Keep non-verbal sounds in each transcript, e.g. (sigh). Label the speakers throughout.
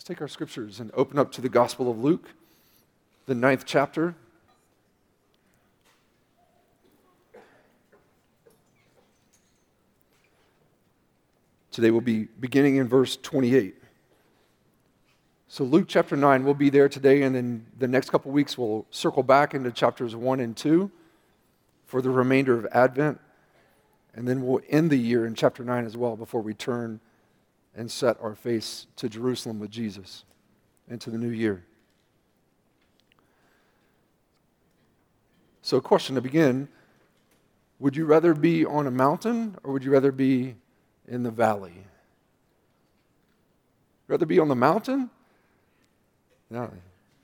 Speaker 1: Let's take our scriptures and open up to the Gospel of Luke, the ninth chapter. Today we'll be beginning in verse 28. So, Luke chapter 9, we'll be there today, and then the next couple weeks we'll circle back into chapters 1 and 2 for the remainder of Advent. And then we'll end the year in chapter 9 as well before we turn and set our face to Jerusalem with Jesus and to the new year. So, a question to begin Would you rather be on a mountain or would you rather be in the valley? Rather be on the mountain? No.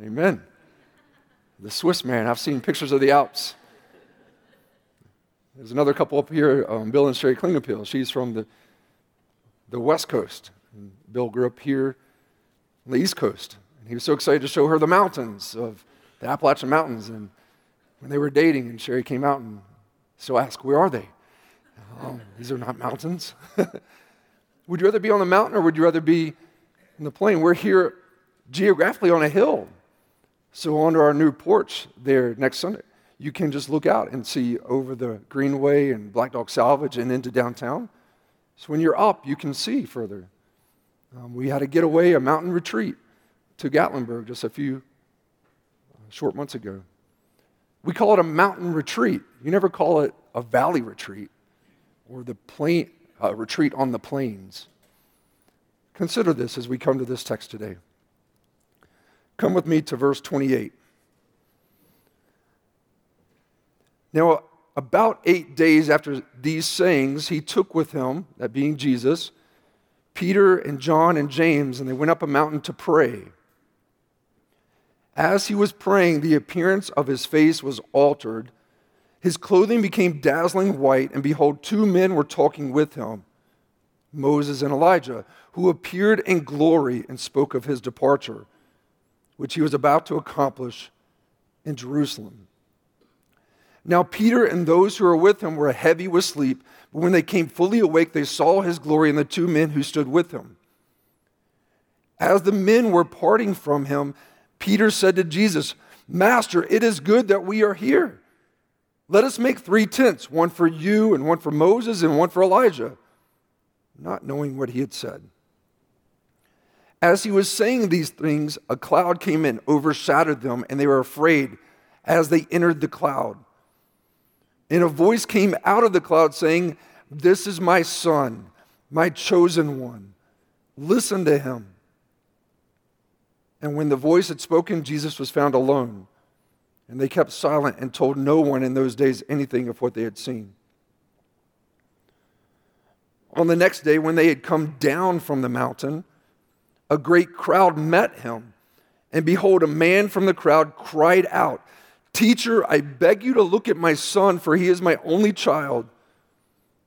Speaker 1: Amen. The Swiss man. I've seen pictures of the Alps. There's another couple up here, um, Bill and Sherry Klingenpil. She's from the, the West Coast. And Bill grew up here on the East Coast. And he was so excited to show her the mountains of the Appalachian Mountains. And when they were dating, and Sherry came out and so asked, Where are they? Oh, these are not mountains. (laughs) would you rather be on the mountain or would you rather be in the plain? We're here geographically on a hill. So, under our new porch there next Sunday, you can just look out and see over the Greenway and Black Dog Salvage and into downtown. So, when you're up, you can see further. Um, we had a getaway, a mountain retreat to Gatlinburg just a few uh, short months ago. We call it a mountain retreat. You never call it a valley retreat or the plain, uh, retreat on the plains. Consider this as we come to this text today. Come with me to verse 28. Now, about eight days after these sayings, he took with him, that being Jesus, Peter and John and James, and they went up a mountain to pray. As he was praying, the appearance of his face was altered his clothing became dazzling white, and behold, two men were talking with him Moses and Elijah, who appeared in glory and spoke of his departure, which he was about to accomplish in Jerusalem. Now, Peter and those who were with him were heavy with sleep, but when they came fully awake, they saw his glory and the two men who stood with him. As the men were parting from him, Peter said to Jesus, Master, it is good that we are here. Let us make three tents one for you, and one for Moses, and one for Elijah, not knowing what he had said. As he was saying these things, a cloud came in, overshadowed them, and they were afraid as they entered the cloud. And a voice came out of the cloud saying, This is my son, my chosen one. Listen to him. And when the voice had spoken, Jesus was found alone. And they kept silent and told no one in those days anything of what they had seen. On the next day, when they had come down from the mountain, a great crowd met him. And behold, a man from the crowd cried out, Teacher, I beg you to look at my son, for he is my only child.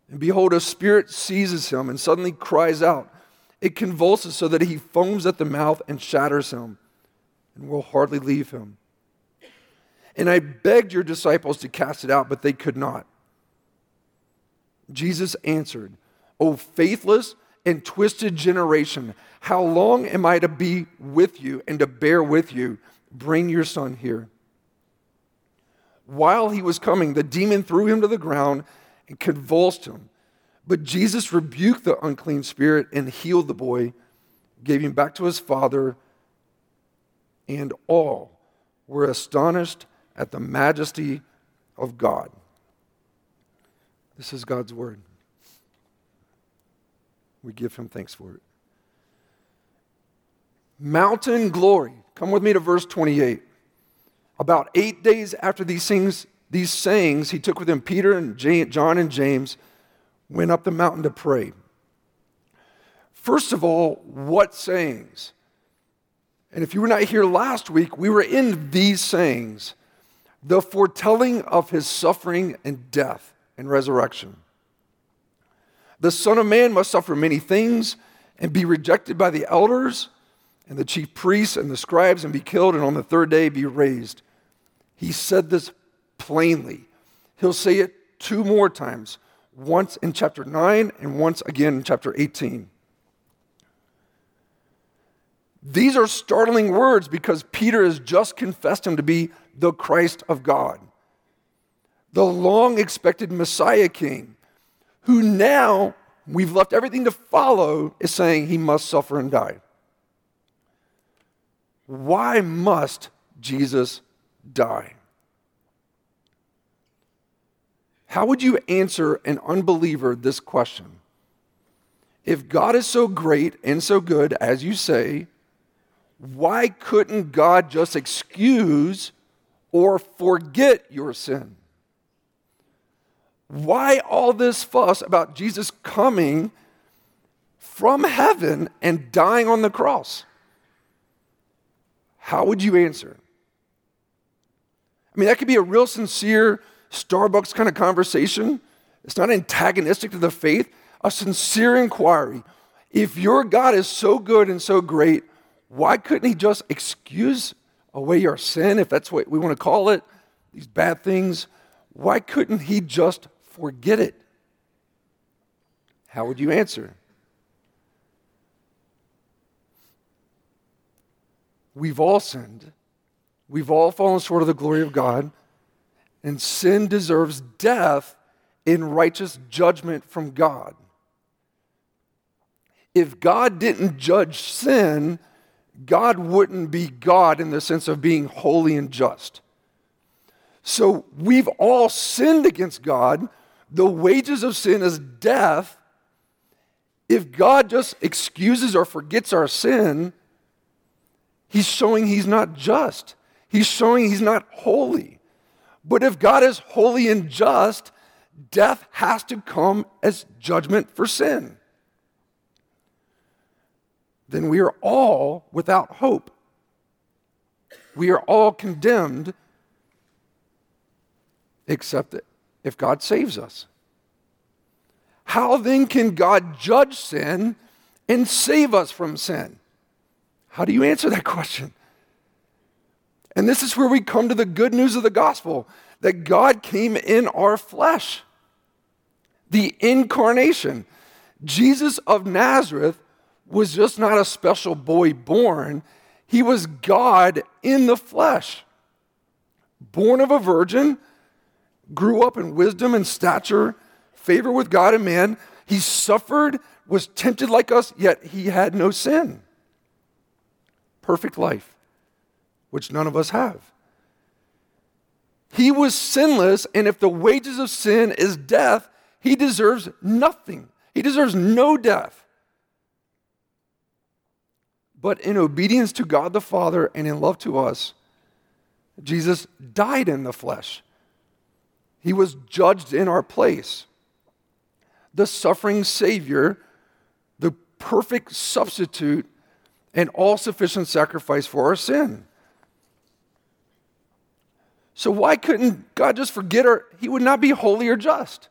Speaker 1: And behold, a spirit seizes him and suddenly cries out. It convulses so that he foams at the mouth and shatters him, and will hardly leave him. And I begged your disciples to cast it out, but they could not. Jesus answered, O faithless and twisted generation, how long am I to be with you and to bear with you? Bring your son here. While he was coming, the demon threw him to the ground and convulsed him. But Jesus rebuked the unclean spirit and healed the boy, gave him back to his father, and all were astonished at the majesty of God. This is God's word. We give him thanks for it. Mountain glory. Come with me to verse 28. About eight days after these things, these sayings, he took with him Peter and John and James, went up the mountain to pray. First of all, what sayings? And if you were not here last week, we were in these sayings the foretelling of his suffering and death and resurrection. The Son of Man must suffer many things and be rejected by the elders and the chief priests and the scribes and be killed and on the third day be raised. He said this plainly. He'll say it two more times, once in chapter 9 and once again in chapter 18. These are startling words because Peter has just confessed him to be the Christ of God, the long expected Messiah King, who now we've left everything to follow, is saying he must suffer and die. Why must Jesus die? How would you answer an unbeliever this question? If God is so great and so good, as you say, why couldn't God just excuse or forget your sin? Why all this fuss about Jesus coming from heaven and dying on the cross? How would you answer? I mean, that could be a real sincere Starbucks kind of conversation. It's not antagonistic to the faith, a sincere inquiry. If your God is so good and so great, why couldn't He just excuse away your sin, if that's what we want to call it, these bad things? Why couldn't He just forget it? How would you answer? We've all sinned. We've all fallen short of the glory of God. And sin deserves death in righteous judgment from God. If God didn't judge sin, God wouldn't be God in the sense of being holy and just. So we've all sinned against God. The wages of sin is death. If God just excuses or forgets our sin, he's showing he's not just. He's showing he's not holy. But if God is holy and just, death has to come as judgment for sin. Then we are all without hope. We are all condemned, except if God saves us. How then can God judge sin and save us from sin? How do you answer that (laughs) question? And this is where we come to the good news of the gospel that God came in our flesh. The incarnation. Jesus of Nazareth was just not a special boy born, he was God in the flesh. Born of a virgin, grew up in wisdom and stature, favor with God and man. He suffered, was tempted like us, yet he had no sin. Perfect life which none of us have. He was sinless, and if the wages of sin is death, he deserves nothing. He deserves no death. But in obedience to God the Father and in love to us, Jesus died in the flesh. He was judged in our place. The suffering Savior, the perfect substitute, and all sufficient sacrifice for our sin. So why couldn't God just forget her? He would not be holy or just.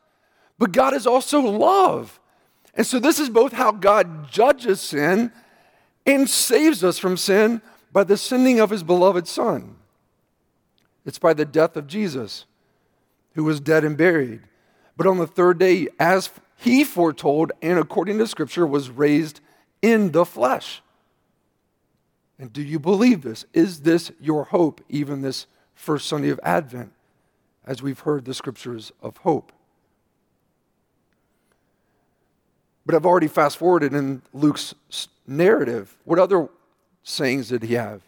Speaker 1: But God is also love. And so this is both how God judges sin and saves us from sin by the sending of his beloved Son. It's by the death of Jesus, who was dead and buried. But on the third day, as he foretold and according to Scripture, was raised in the flesh. And do you believe this? Is this your hope, even this first Sunday of Advent, as we've heard the scriptures of hope. But I've already fast forwarded in Luke's narrative. What other sayings did he have?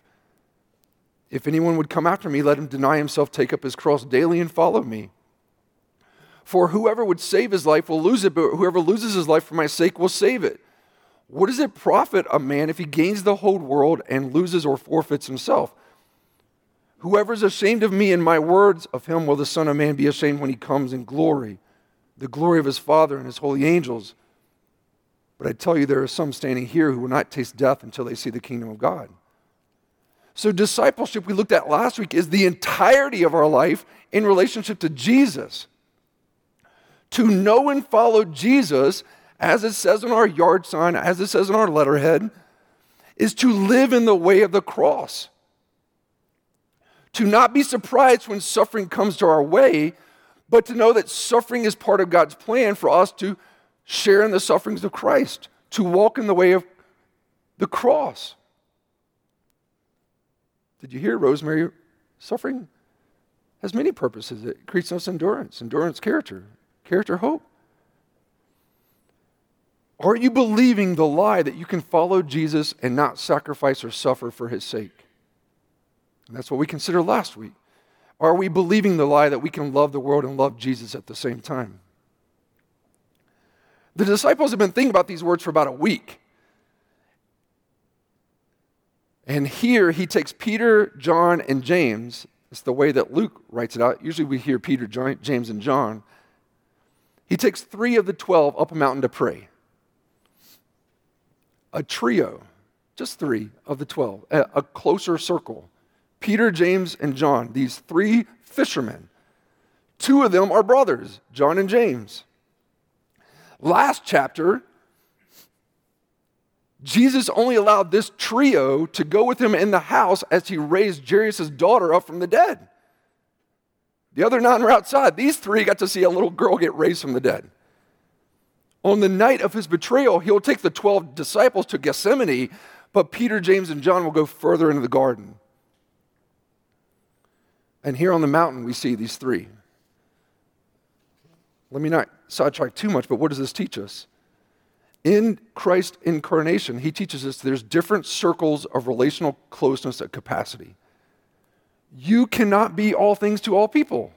Speaker 1: If anyone would come after me, let him deny himself, take up his cross daily, and follow me. For whoever would save his life will lose it, but whoever loses his life for my sake will save it. What does it profit a man if he gains the whole world and loses or forfeits himself? Whoever is ashamed of me and my words, of him will the Son of Man be ashamed when he comes in glory, the glory of his Father and his holy angels. But I tell you, there are some standing here who will not taste death until they see the kingdom of God. So, discipleship, we looked at last week, is the entirety of our life in relationship to Jesus. To know and follow Jesus, as it says on our yard sign, as it says on our letterhead, is to live in the way of the cross to not be surprised when suffering comes to our way, but to know that suffering is part of God's plan for us to share in the sufferings of Christ, to walk in the way of the cross. Did you hear Rosemary? Suffering has many purposes. It creates us endurance, endurance, character, character, hope. Are you believing the lie that you can follow Jesus and not sacrifice or suffer for his sake? And that's what we considered last week. Are we believing the lie that we can love the world and love Jesus at the same time? The disciples have been thinking about these words for about a week. And here he takes Peter, John, and James. It's the way that Luke writes it out. Usually we hear Peter, James, and John. He takes three of the 12 up a mountain to pray. A trio, just three of the 12, a, a closer circle. Peter, James, and John, these three fishermen. Two of them are brothers, John and James. Last chapter, Jesus only allowed this trio to go with him in the house as he raised Jairus' daughter up from the dead. The other nine were outside. These three got to see a little girl get raised from the dead. On the night of his betrayal, he'll take the 12 disciples to Gethsemane, but Peter, James, and John will go further into the garden. And here on the mountain, we see these three. Let me not sidetrack too much, but what does this teach us? In Christ's incarnation, he teaches us there's different circles of relational closeness at capacity. You cannot be all things to all people.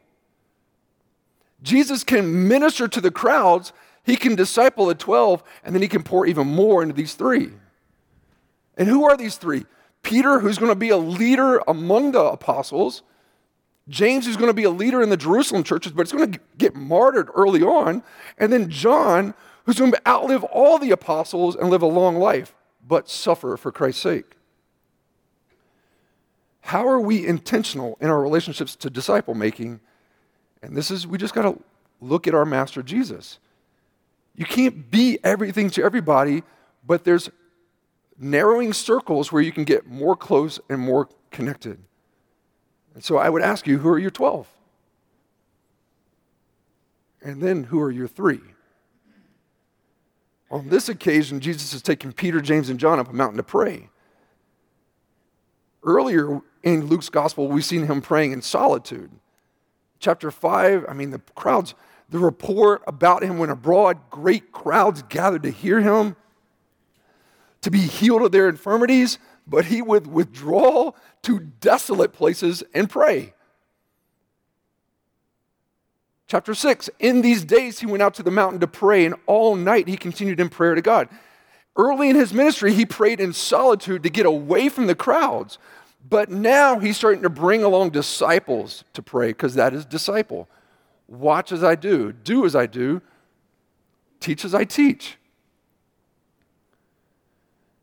Speaker 1: Jesus can minister to the crowds, he can disciple the 12, and then he can pour even more into these three. And who are these three? Peter, who's going to be a leader among the apostles, James, is going to be a leader in the Jerusalem churches, but it's going to get martyred early on. And then John, who's going to outlive all the apostles and live a long life, but suffer for Christ's sake. How are we intentional in our relationships to disciple making? And this is, we just got to look at our Master Jesus. You can't be everything to everybody, but there's narrowing circles where you can get more close and more connected. And so I would ask you, who are your 12? And then who are your three? On this occasion, Jesus is taking Peter, James, and John up a mountain to pray. Earlier in Luke's gospel, we've seen him praying in solitude. Chapter 5, I mean, the crowds, the report about him went abroad. Great crowds gathered to hear him, to be healed of their infirmities but he would withdraw to desolate places and pray. Chapter 6 In these days, he went out to the mountain to pray, and all night he continued in prayer to God. Early in his ministry, he prayed in solitude to get away from the crowds. But now he's starting to bring along disciples to pray because that is disciple. Watch as I do, do as I do, teach as I teach.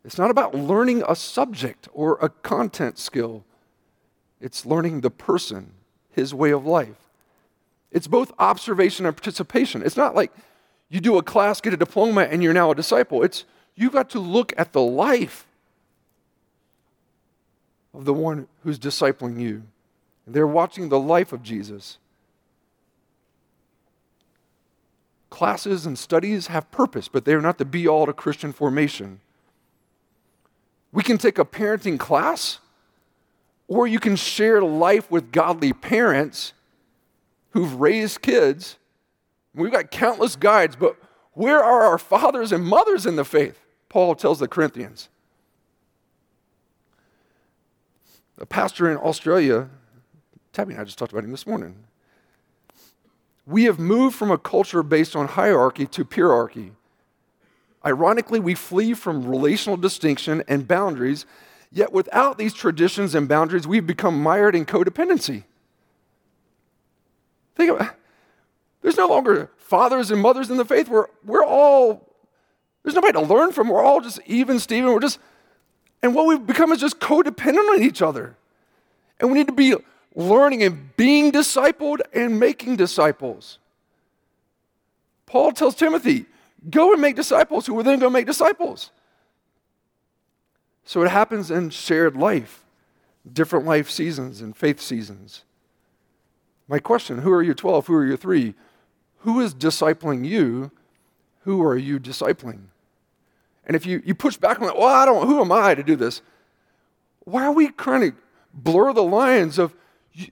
Speaker 1: It's not about learning a subject or a content skill, it's learning the person, his way of life. It's both observation and participation. It's not like you do a class, get a diploma, and you're now a disciple. It's you've got to look at the life of the one who's discipling you. they're watching the life of Jesus. Classes and studies have purpose, but they are not the be all to Christian formation. We can take a parenting class, or you can share life with godly parents who've raised kids. We've got countless guides, but where are our fathers and mothers in the faith? Paul tells the Corinthians. A pastor in Australia, Tabby and I just talked about him this morning. We have moved from a culture based on hierarchy to peerarchy. Ironically, we flee from relational distinction and boundaries, yet without these traditions and boundaries, we've become mired in codependency. Think about there's no longer fathers and mothers in the faith. We're, we're all, there's nobody to learn from. We're all just even, Stephen. We're just, and what we've become is just codependent on each other. And we need to be learning and being discipled and making disciples. Paul tells Timothy, Go and make disciples who will then go make disciples. So it happens in shared life, different life seasons and faith seasons. My question who are your 12? Who are your three? Who is discipling you? Who are you discipling? And if you, you push back on that, well, I don't, who am I to do this? Why are we trying to blur the lines of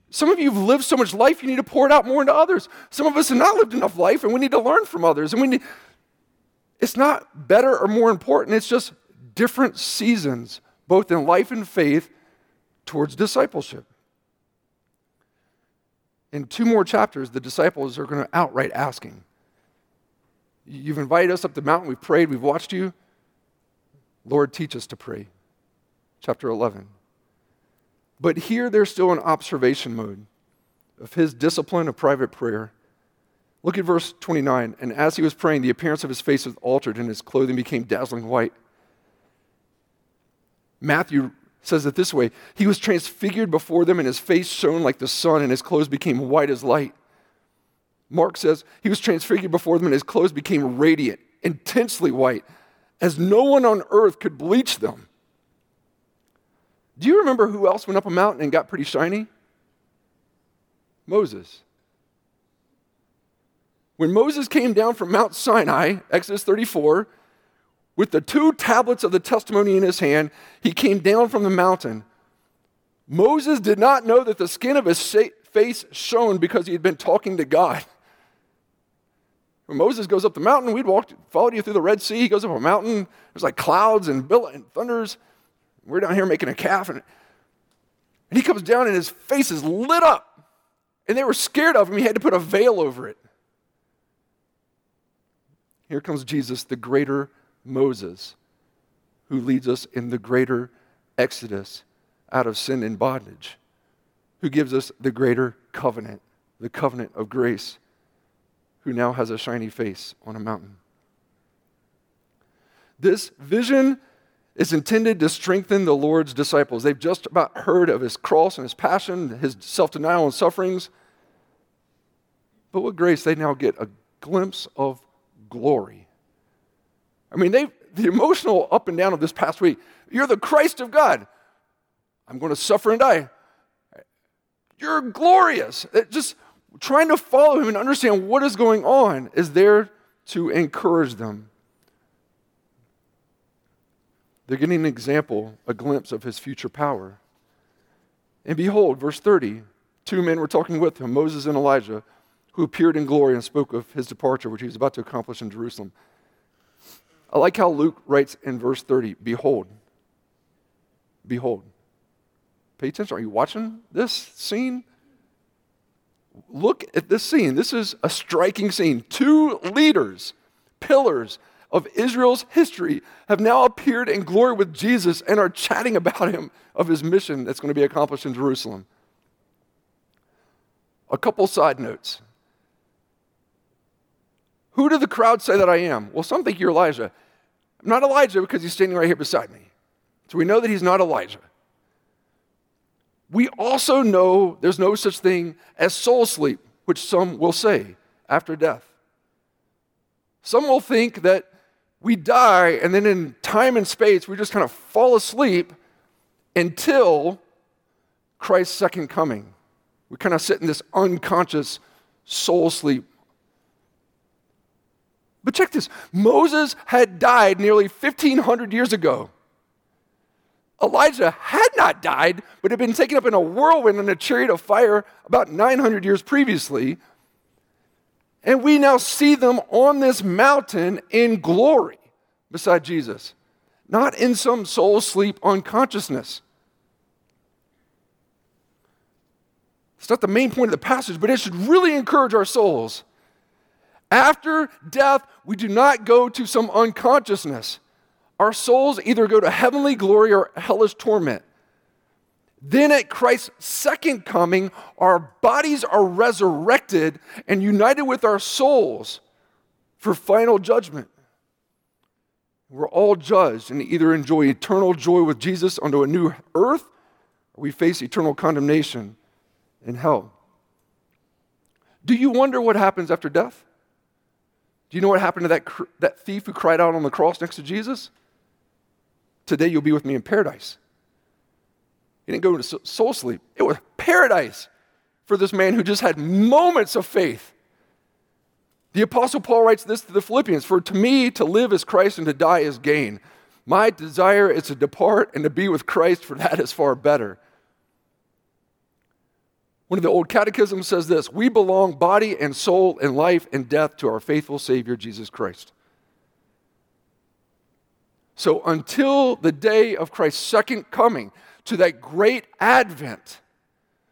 Speaker 1: some of you have lived so much life, you need to pour it out more into others. Some of us have not lived enough life, and we need to learn from others. And we need, it's not better or more important, it's just different seasons, both in life and faith, towards discipleship. In two more chapters, the disciples are going to outright asking. You've invited us up the mountain, we've prayed, we've watched you. Lord, teach us to pray. Chapter 11. But here they're still in observation mode of his discipline of private prayer. Look at verse 29. And as he was praying, the appearance of his face was altered, and his clothing became dazzling white. Matthew says it this way He was transfigured before them, and his face shone like the sun, and his clothes became white as light. Mark says he was transfigured before them, and his clothes became radiant, intensely white, as no one on earth could bleach them. Do you remember who else went up a mountain and got pretty shiny? Moses. When Moses came down from Mount Sinai, Exodus 34, with the two tablets of the testimony in his hand, he came down from the mountain. Moses did not know that the skin of his face shone because he had been talking to God. When Moses goes up the mountain, we'd walked, followed you through the Red Sea. He goes up a mountain. There's like clouds and, and thunders. We're down here making a calf. And, and he comes down and his face is lit up. And they were scared of him. He had to put a veil over it. Here comes Jesus, the greater Moses, who leads us in the greater exodus out of sin and bondage, who gives us the greater covenant, the covenant of grace, who now has a shiny face on a mountain. This vision is intended to strengthen the Lord's disciples. They've just about heard of his cross and his passion, his self denial and sufferings. But with grace, they now get a glimpse of glory I mean, they the emotional up and down of this past week. You're the Christ of God. I'm going to suffer and die. You're glorious. It just trying to follow him and understand what is going on is there to encourage them. They're getting an example, a glimpse of his future power. And behold, verse 30, two men were talking with him, Moses and Elijah, who appeared in glory and spoke of his departure, which he was about to accomplish in Jerusalem. I like how Luke writes in verse 30 Behold, behold. Pay attention. Are you watching this scene? Look at this scene. This is a striking scene. Two leaders, pillars of Israel's history, have now appeared in glory with Jesus and are chatting about him of his mission that's going to be accomplished in Jerusalem. A couple side notes. Who do the crowd say that I am? Well, some think you're Elijah. I'm not Elijah because he's standing right here beside me. So we know that he's not Elijah. We also know there's no such thing as soul sleep, which some will say after death. Some will think that we die and then in time and space we just kind of fall asleep until Christ's second coming. We kind of sit in this unconscious soul sleep but check this Moses had died nearly 1,500 years ago. Elijah had not died, but had been taken up in a whirlwind in a chariot of fire about 900 years previously. And we now see them on this mountain in glory beside Jesus, not in some soul sleep unconsciousness. It's not the main point of the passage, but it should really encourage our souls. After death, we do not go to some unconsciousness. Our souls either go to heavenly glory or hellish torment. Then at Christ's second coming, our bodies are resurrected and united with our souls for final judgment. We're all judged and either enjoy eternal joy with Jesus onto a new earth or we face eternal condemnation in hell. Do you wonder what happens after death? Do you know what happened to that, that thief who cried out on the cross next to Jesus? Today you'll be with me in paradise. He didn't go into soul sleep, it was paradise for this man who just had moments of faith. The Apostle Paul writes this to the Philippians For to me, to live is Christ and to die is gain. My desire is to depart and to be with Christ, for that is far better. One of the old catechisms says this We belong body and soul and life and death to our faithful Savior, Jesus Christ. So until the day of Christ's second coming, to that great advent,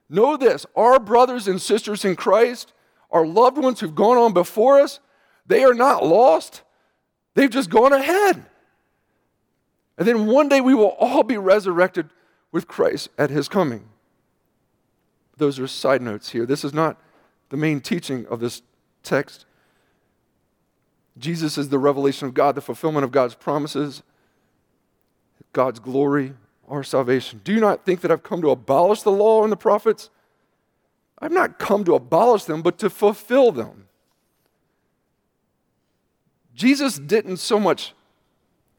Speaker 1: know this our brothers and sisters in Christ, our loved ones who've gone on before us, they are not lost. They've just gone ahead. And then one day we will all be resurrected with Christ at his coming. Those are side notes here. This is not the main teaching of this text. Jesus is the revelation of God, the fulfillment of God's promises, God's glory, our salvation. Do you not think that I've come to abolish the law and the prophets? I've not come to abolish them, but to fulfill them. Jesus didn't so much,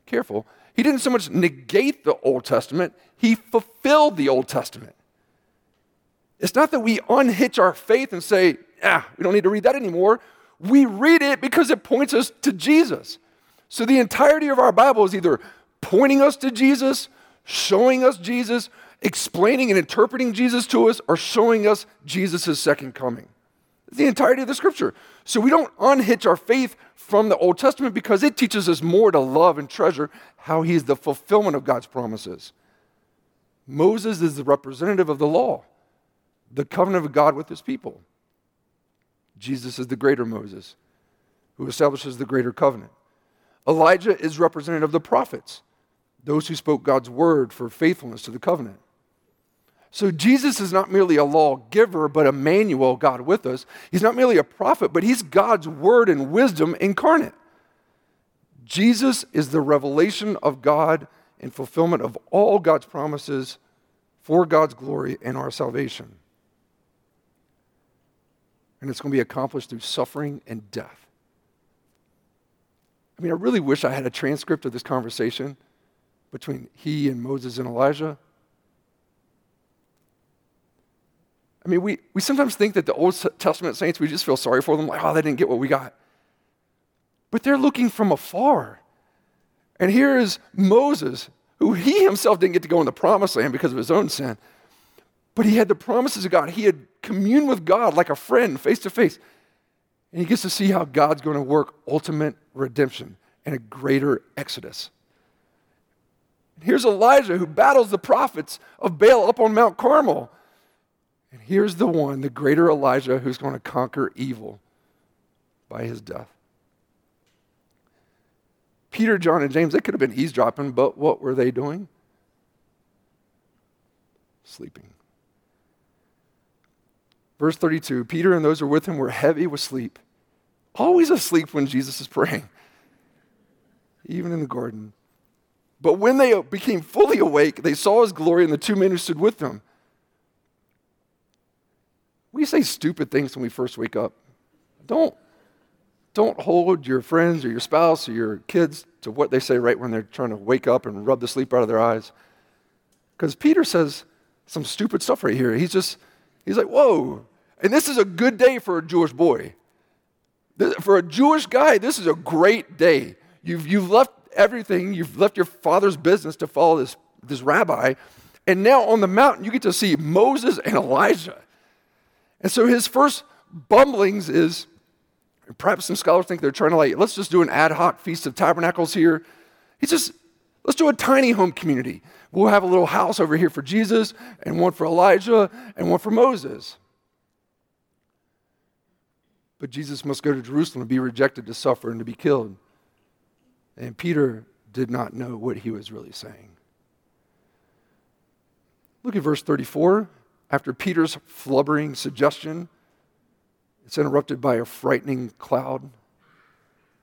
Speaker 1: careful, he didn't so much negate the Old Testament, he fulfilled the Old Testament. It's not that we unhitch our faith and say, ah, we don't need to read that anymore. We read it because it points us to Jesus. So the entirety of our Bible is either pointing us to Jesus, showing us Jesus, explaining and interpreting Jesus to us, or showing us Jesus' second coming. The entirety of the scripture. So we don't unhitch our faith from the Old Testament because it teaches us more to love and treasure how he is the fulfillment of God's promises. Moses is the representative of the law the covenant of God with his people. Jesus is the greater Moses who establishes the greater covenant. Elijah is representative of the prophets, those who spoke God's word for faithfulness to the covenant. So Jesus is not merely a lawgiver, but Emmanuel, God with us. He's not merely a prophet, but he's God's word and wisdom incarnate. Jesus is the revelation of God and fulfillment of all God's promises for God's glory and our salvation and it's going to be accomplished through suffering and death. I mean, I really wish I had a transcript of this conversation between he and Moses and Elijah. I mean, we, we sometimes think that the Old Testament saints, we just feel sorry for them, like, oh, they didn't get what we got. But they're looking from afar. And here is Moses, who he himself didn't get to go in the promised land because of his own sin. But he had the promises of God. He had communed with God like a friend, face to face. And he gets to see how God's going to work ultimate redemption and a greater exodus. here's Elijah who battles the prophets of Baal up on Mount Carmel. And here's the one, the greater Elijah, who's going to conquer evil by his death. Peter, John, and James, they could have been eavesdropping, but what were they doing? Sleeping. Verse 32 Peter and those who were with him were heavy with sleep, always asleep when Jesus is praying, even in the garden. But when they became fully awake, they saw his glory and the two men who stood with them. We say stupid things when we first wake up. Don't, don't hold your friends or your spouse or your kids to what they say right when they're trying to wake up and rub the sleep out of their eyes. Because Peter says some stupid stuff right here. He's just, He's like, whoa. And this is a good day for a Jewish boy. For a Jewish guy, this is a great day. You've, you've left everything, you've left your father's business to follow this, this rabbi. And now on the mountain, you get to see Moses and Elijah. And so his first bumblings is perhaps some scholars think they're trying to like, let's just do an ad hoc feast of tabernacles here. He's just, let's do a tiny home community. We'll have a little house over here for Jesus, and one for Elijah, and one for Moses. But Jesus must go to Jerusalem to be rejected, to suffer, and to be killed. And Peter did not know what he was really saying. Look at verse 34. After Peter's flubbering suggestion, it's interrupted by a frightening cloud,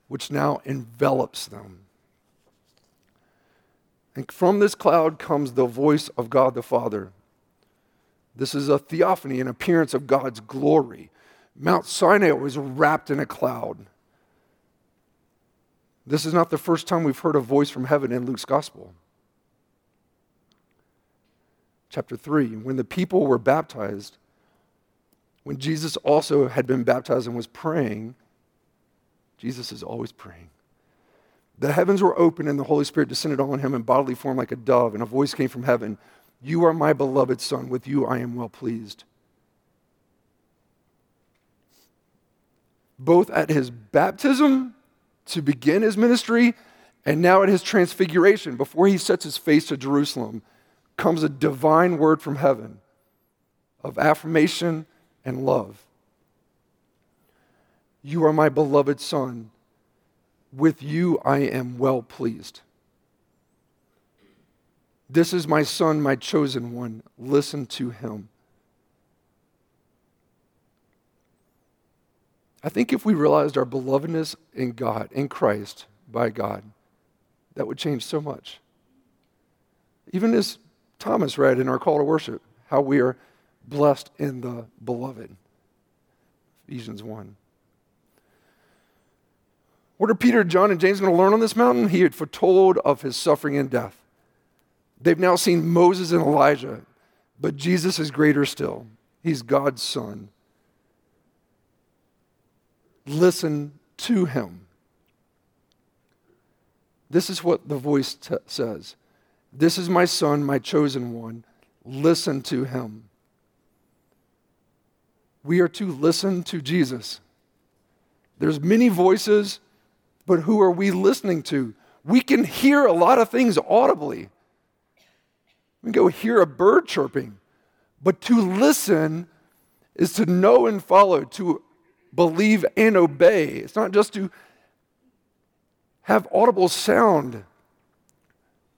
Speaker 1: which now envelops them. And from this cloud comes the voice of God the Father. This is a theophany, an appearance of God's glory. Mount Sinai was wrapped in a cloud. This is not the first time we've heard a voice from heaven in Luke's gospel. Chapter 3 When the people were baptized, when Jesus also had been baptized and was praying, Jesus is always praying. The heavens were open and the Holy Spirit descended on him in bodily form like a dove, and a voice came from heaven You are my beloved Son, with you I am well pleased. Both at his baptism to begin his ministry and now at his transfiguration, before he sets his face to Jerusalem, comes a divine word from heaven of affirmation and love. You are my beloved Son. With you I am well pleased. This is my Son, my chosen one. Listen to him. I think if we realized our belovedness in God, in Christ, by God, that would change so much. Even as Thomas read in our call to worship, how we are blessed in the beloved. Ephesians 1. What are Peter, John, and James going to learn on this mountain? He had foretold of his suffering and death. They've now seen Moses and Elijah, but Jesus is greater still. He's God's son. Listen to him. This is what the voice t- says This is my son, my chosen one. Listen to him. We are to listen to Jesus. There's many voices, but who are we listening to? We can hear a lot of things audibly. We can go hear a bird chirping, but to listen is to know and follow, to believe and obey. It's not just to have audible sound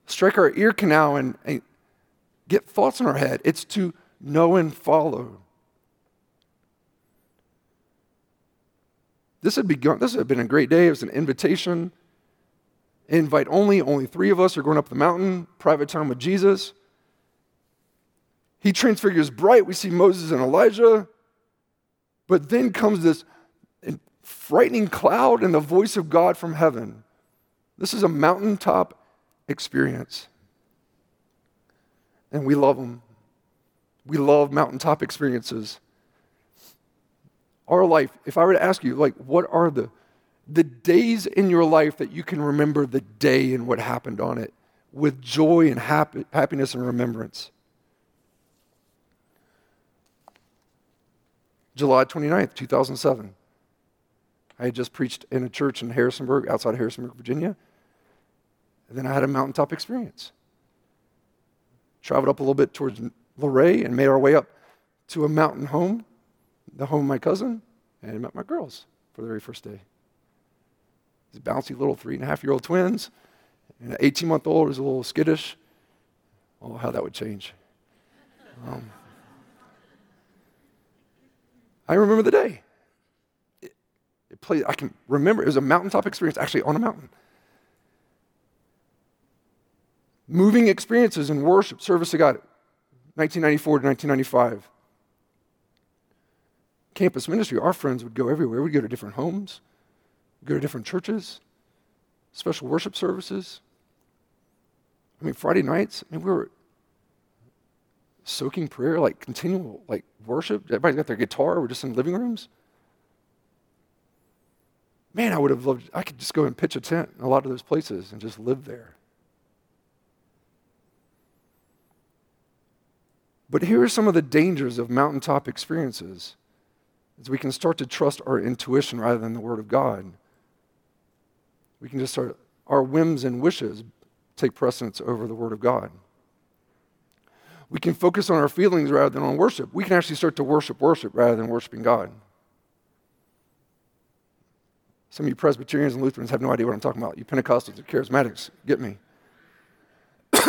Speaker 1: strike our ear canal and, and get thoughts in our head. It's to know and follow. This had begun, this had been a great day. It was an invitation. Invite only. Only three of us are going up the mountain, private time with Jesus. He transfigures bright. We see Moses and Elijah. But then comes this frightening cloud and the voice of God from heaven. This is a mountaintop experience. And we love them. We love mountaintop experiences. Our life, if I were to ask you, like, what are the, the days in your life that you can remember the day and what happened on it with joy and happy, happiness and remembrance? July 29th, 2007. I had just preached in a church in Harrisonburg, outside of Harrisonburg, Virginia. And then I had a mountaintop experience. Traveled up a little bit towards Luray and made our way up to a mountain home, the home of my cousin, and met my girls for the very first day. These bouncy little three and a half year old twins, and an 18 month old was a little skittish. Oh, how that would change. Um, I remember the day. It, it played, I can remember, it was a mountaintop experience, actually on a mountain. moving experiences in worship, service to God, 1994 to 1995. Campus ministry, our friends would go everywhere. We'd go to different homes, go to different churches, special worship services. I mean, Friday nights, I mean, we were soaking prayer, like continual, like worship. Everybody's got their guitar. We're just in living rooms. Man, I would have loved, I could just go and pitch a tent in a lot of those places and just live there. But here are some of the dangers of mountaintop experiences is we can start to trust our intuition rather than the word of God. We can just start our whims and wishes take precedence over the word of God. We can focus on our feelings rather than on worship. We can actually start to worship worship rather than worshiping God. Some of you Presbyterians and Lutherans have no idea what I'm talking about. You Pentecostals and Charismatics, get me. (coughs)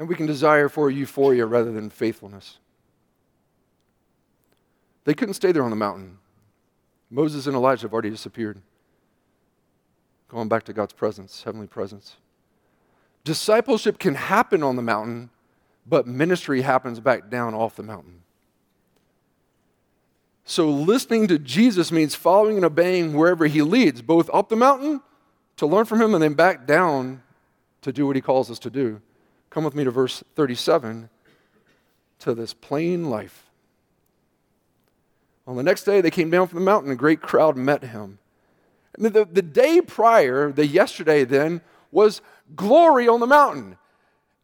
Speaker 1: And we can desire for euphoria rather than faithfulness. They couldn't stay there on the mountain. Moses and Elijah have already disappeared, going back to God's presence, heavenly presence. Discipleship can happen on the mountain, but ministry happens back down off the mountain. So, listening to Jesus means following and obeying wherever he leads, both up the mountain to learn from him and then back down to do what he calls us to do. Come with me to verse 37 to this plain life. On the next day, they came down from the mountain, and a great crowd met him. And the, the day prior, the yesterday then, was glory on the mountain.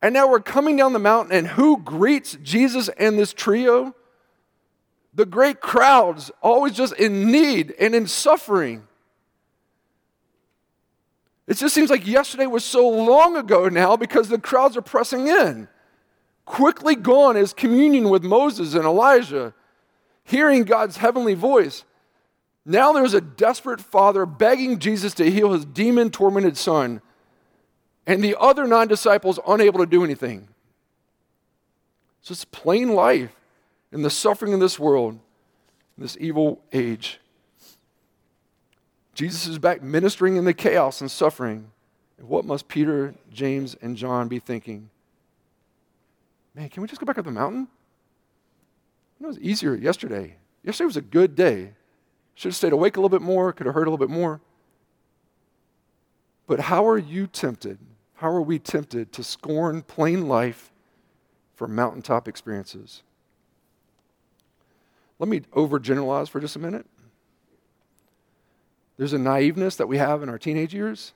Speaker 1: And now we're coming down the mountain, and who greets Jesus and this trio? the great crowds, always just in need and in suffering. It just seems like yesterday was so long ago now because the crowds are pressing in. Quickly gone is communion with Moses and Elijah, hearing God's heavenly voice. Now there's a desperate father begging Jesus to heal his demon tormented son, and the other nine disciples unable to do anything. It's just plain life in the suffering in this world, in this evil age. Jesus is back ministering in the chaos and suffering. what must Peter, James, and John be thinking? Man, can we just go back up the mountain? It was easier yesterday. Yesterday was a good day. Should have stayed awake a little bit more, could have heard a little bit more. But how are you tempted? How are we tempted to scorn plain life for mountaintop experiences? Let me overgeneralize for just a minute. There's a naiveness that we have in our teenage years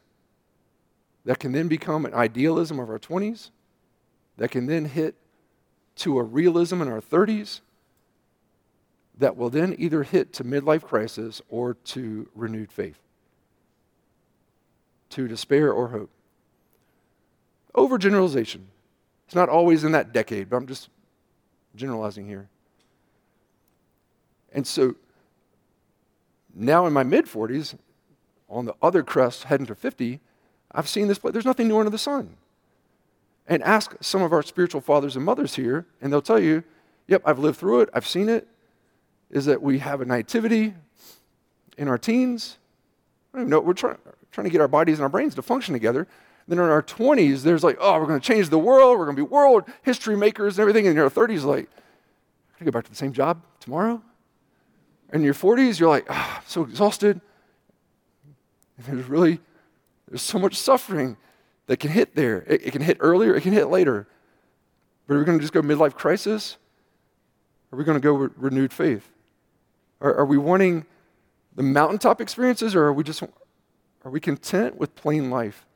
Speaker 1: that can then become an idealism of our 20s, that can then hit to a realism in our 30s, that will then either hit to midlife crisis or to renewed faith, to despair or hope. Overgeneralization. It's not always in that decade, but I'm just generalizing here. And so now in my mid 40s, on the other crest heading to 50, I've seen this play. There's nothing new under the sun. And ask some of our spiritual fathers and mothers here, and they'll tell you, yep, I've lived through it, I've seen it. Is that we have a nativity in our teens? I don't even know. We're trying, trying to get our bodies and our brains to function together. Then in our 20s, there's like, oh, we're going to change the world. We're going to be world history makers and everything. And in our 30s, like, I go back to the same job tomorrow in your 40s, you're like, oh, I'm so exhausted. And there's really, there's so much suffering that can hit there. It, it can hit earlier, it can hit later. But are we going to just go midlife crisis? Are we going to go re- renewed faith? Are, are we wanting the mountaintop experiences, or are we just, are we content with plain life?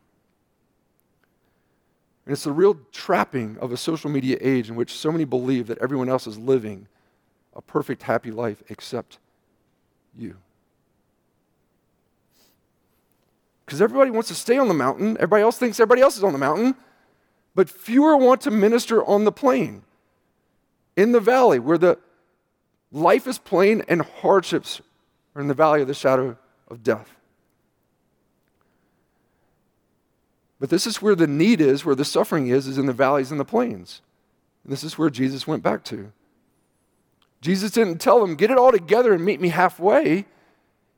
Speaker 1: And it's the real trapping of a social media age in which so many believe that everyone else is living a perfect, happy life except you. Because everybody wants to stay on the mountain. Everybody else thinks everybody else is on the mountain. But fewer want to minister on the plain, in the valley, where the life is plain and hardships are in the valley of the shadow of death. But this is where the need is, where the suffering is, is in the valleys and the plains. And this is where Jesus went back to. Jesus didn't tell them, get it all together and meet me halfway.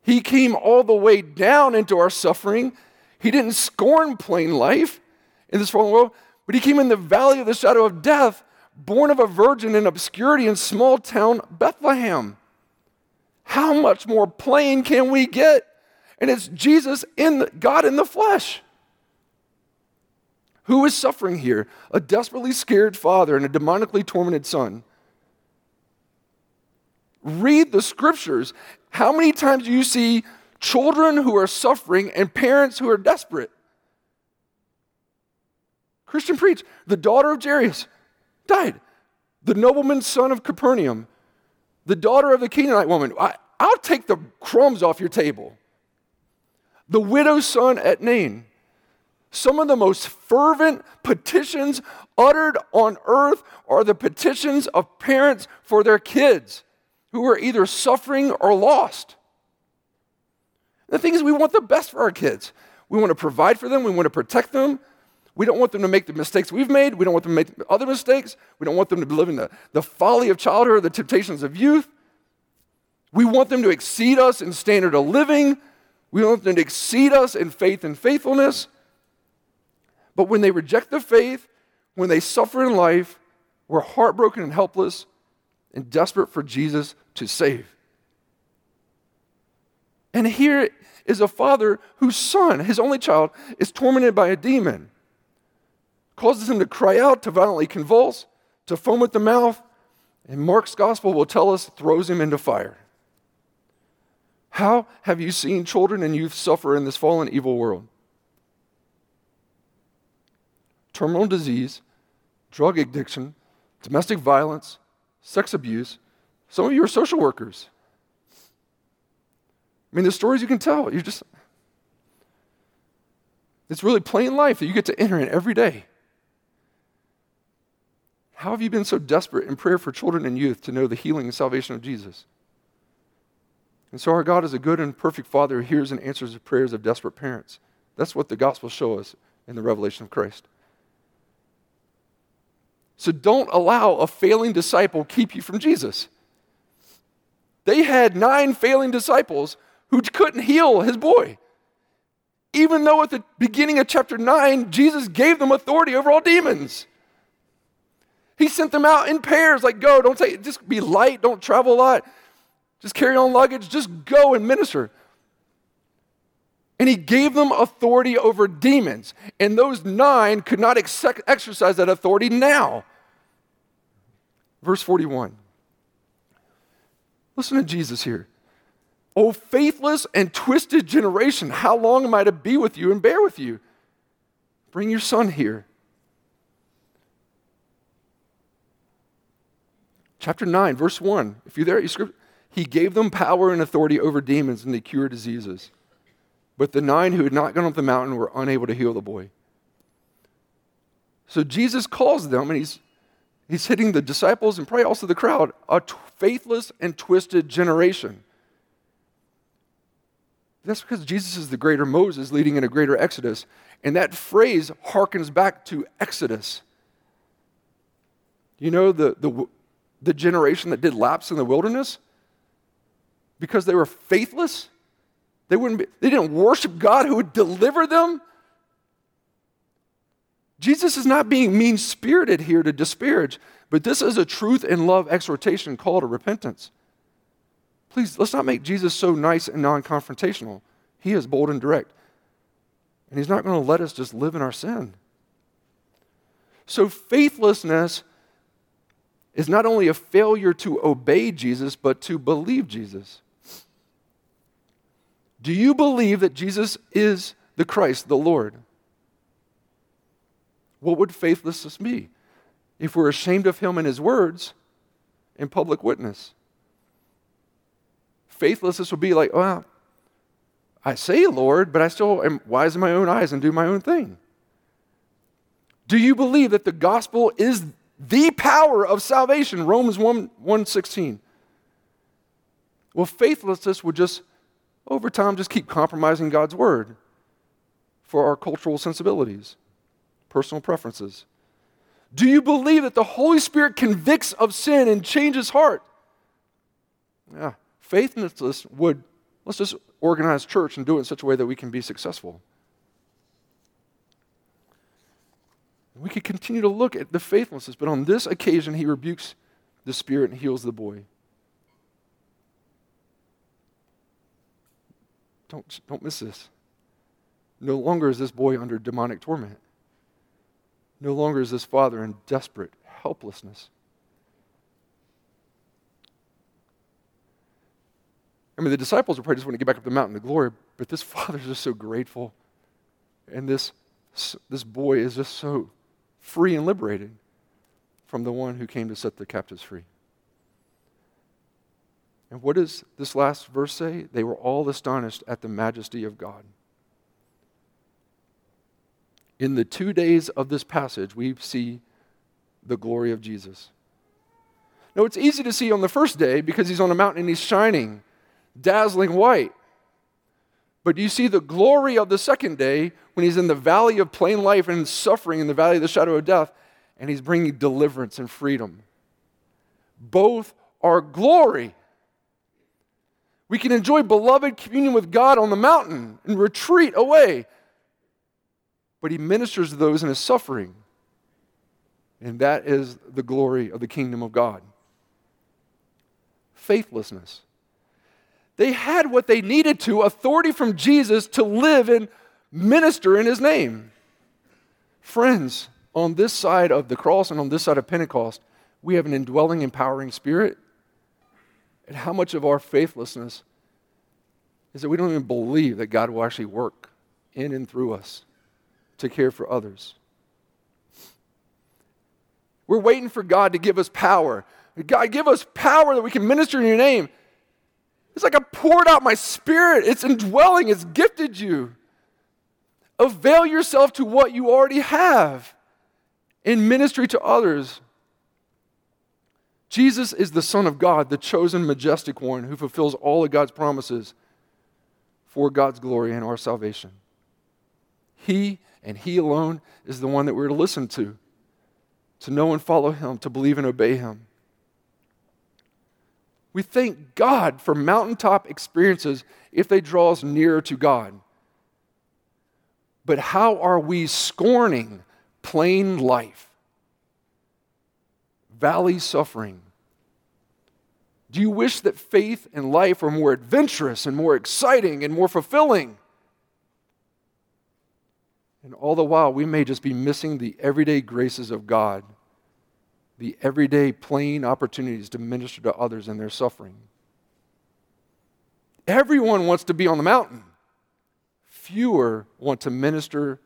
Speaker 1: He came all the way down into our suffering. He didn't scorn plain life in this fallen world, but he came in the valley of the shadow of death, born of a virgin in obscurity in small town Bethlehem. How much more plain can we get? And it's Jesus in the, God in the flesh. Who is suffering here? A desperately scared father and a demonically tormented son. Read the scriptures. How many times do you see children who are suffering and parents who are desperate? Christian preach. The daughter of Jairus died. The nobleman's son of Capernaum, the daughter of the Canaanite woman. I, will take the crumbs off your table. The widow's son at Nain. Some of the most fervent petitions uttered on earth are the petitions of parents for their kids who are either suffering or lost. The thing is, we want the best for our kids. We want to provide for them, we want to protect them. We don't want them to make the mistakes we've made. We don't want them to make other mistakes. We don't want them to be living the, the folly of childhood or the temptations of youth. We want them to exceed us in standard of living. We want them to exceed us in faith and faithfulness. But when they reject the faith, when they suffer in life, we're heartbroken and helpless and desperate for Jesus to save. And here is a father whose son, his only child, is tormented by a demon, causes him to cry out, to violently convulse, to foam at the mouth, and Mark's gospel will tell us throws him into fire. How have you seen children and youth suffer in this fallen, evil world? Terminal disease, drug addiction, domestic violence, sex abuse, Some of you are social workers. I mean, the stories you can tell, you just, it's really plain life that you get to enter in every day. How have you been so desperate in prayer for children and youth to know the healing and salvation of Jesus? And so, our God is a good and perfect Father who hears and answers the prayers of desperate parents. That's what the Gospels show us in the revelation of Christ. So, don't allow a failing disciple keep you from Jesus. They had nine failing disciples who couldn't heal his boy. Even though at the beginning of chapter 9, Jesus gave them authority over all demons. He sent them out in pairs, like, go, don't say, just be light, don't travel a lot, just carry on luggage, just go and minister. And he gave them authority over demons. And those nine could not ex- exercise that authority now. Verse 41. Listen to Jesus here. O faithless and twisted generation, how long am I to be with you and bear with you? Bring your son here. Chapter 9, verse 1. If you're there, you script, he gave them power and authority over demons and they cure diseases. But the nine who had not gone up the mountain were unable to heal the boy. So Jesus calls them, and he's, he's hitting the disciples and probably also the crowd, a t- faithless and twisted generation. That's because Jesus is the greater Moses leading in a greater Exodus. And that phrase harkens back to Exodus. You know, the, the, the generation that did laps in the wilderness? Because they were faithless? They, wouldn't be, they didn't worship God who would deliver them? Jesus is not being mean spirited here to disparage, but this is a truth and love exhortation call to repentance. Please, let's not make Jesus so nice and non confrontational. He is bold and direct. And He's not going to let us just live in our sin. So, faithlessness is not only a failure to obey Jesus, but to believe Jesus. Do you believe that Jesus is the Christ, the Lord? What would faithlessness be? If we're ashamed of him and his words in public witness. Faithlessness would be like, well, I say Lord, but I still am wise in my own eyes and do my own thing. Do you believe that the gospel is the power of salvation, Romans 1, 1 16. Well, faithlessness would just, over time, just keep compromising God's word for our cultural sensibilities, personal preferences. Do you believe that the Holy Spirit convicts of sin and changes heart? Yeah, faithlessness would, let's just organize church and do it in such a way that we can be successful. We could continue to look at the faithfulness, but on this occasion, he rebukes the spirit and heals the boy. Don't, don't miss this. No longer is this boy under demonic torment. No longer is this father in desperate helplessness. I mean, the disciples are probably just want to get back up the mountain to glory, but this (laughs) father is just so grateful. And this, this boy is just so free and liberated from the one who came to set the captives free. And what does this last verse say? They were all astonished at the majesty of God. In the two days of this passage, we see the glory of Jesus. Now, it's easy to see on the first day because he's on a mountain and he's shining, dazzling white. But you see the glory of the second day when he's in the valley of plain life and suffering in the valley of the shadow of death, and he's bringing deliverance and freedom. Both are glory. We can enjoy beloved communion with God on the mountain and retreat away. But he ministers to those in his suffering. And that is the glory of the kingdom of God. Faithlessness. They had what they needed to authority from Jesus to live and minister in his name. Friends, on this side of the cross and on this side of Pentecost, we have an indwelling, empowering spirit. And how much of our faithlessness is that we don't even believe that God will actually work in and through us to care for others. We're waiting for God to give us power, God, give us power that we can minister in your name. It's like I poured out my spirit. It's indwelling, it's gifted you. Avail yourself to what you already have in ministry to others. Jesus is the Son of God, the chosen, majestic one who fulfills all of God's promises for God's glory and our salvation. He and He alone is the one that we're to listen to, to know and follow Him, to believe and obey Him. We thank God for mountaintop experiences if they draw us nearer to God. But how are we scorning plain life? Valley suffering. Do you wish that faith and life were more adventurous and more exciting and more fulfilling? And all the while, we may just be missing the everyday graces of God the everyday plain opportunities to minister to others in their suffering. Everyone wants to be on the mountain. Fewer want to minister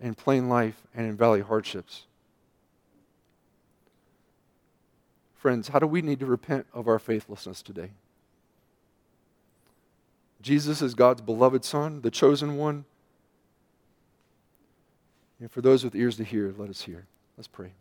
Speaker 1: in plain life and in valley hardships. Friends, how do we need to repent of our faithlessness today? Jesus is God's beloved Son, the chosen one. And for those with ears to hear, let us hear. Let's pray.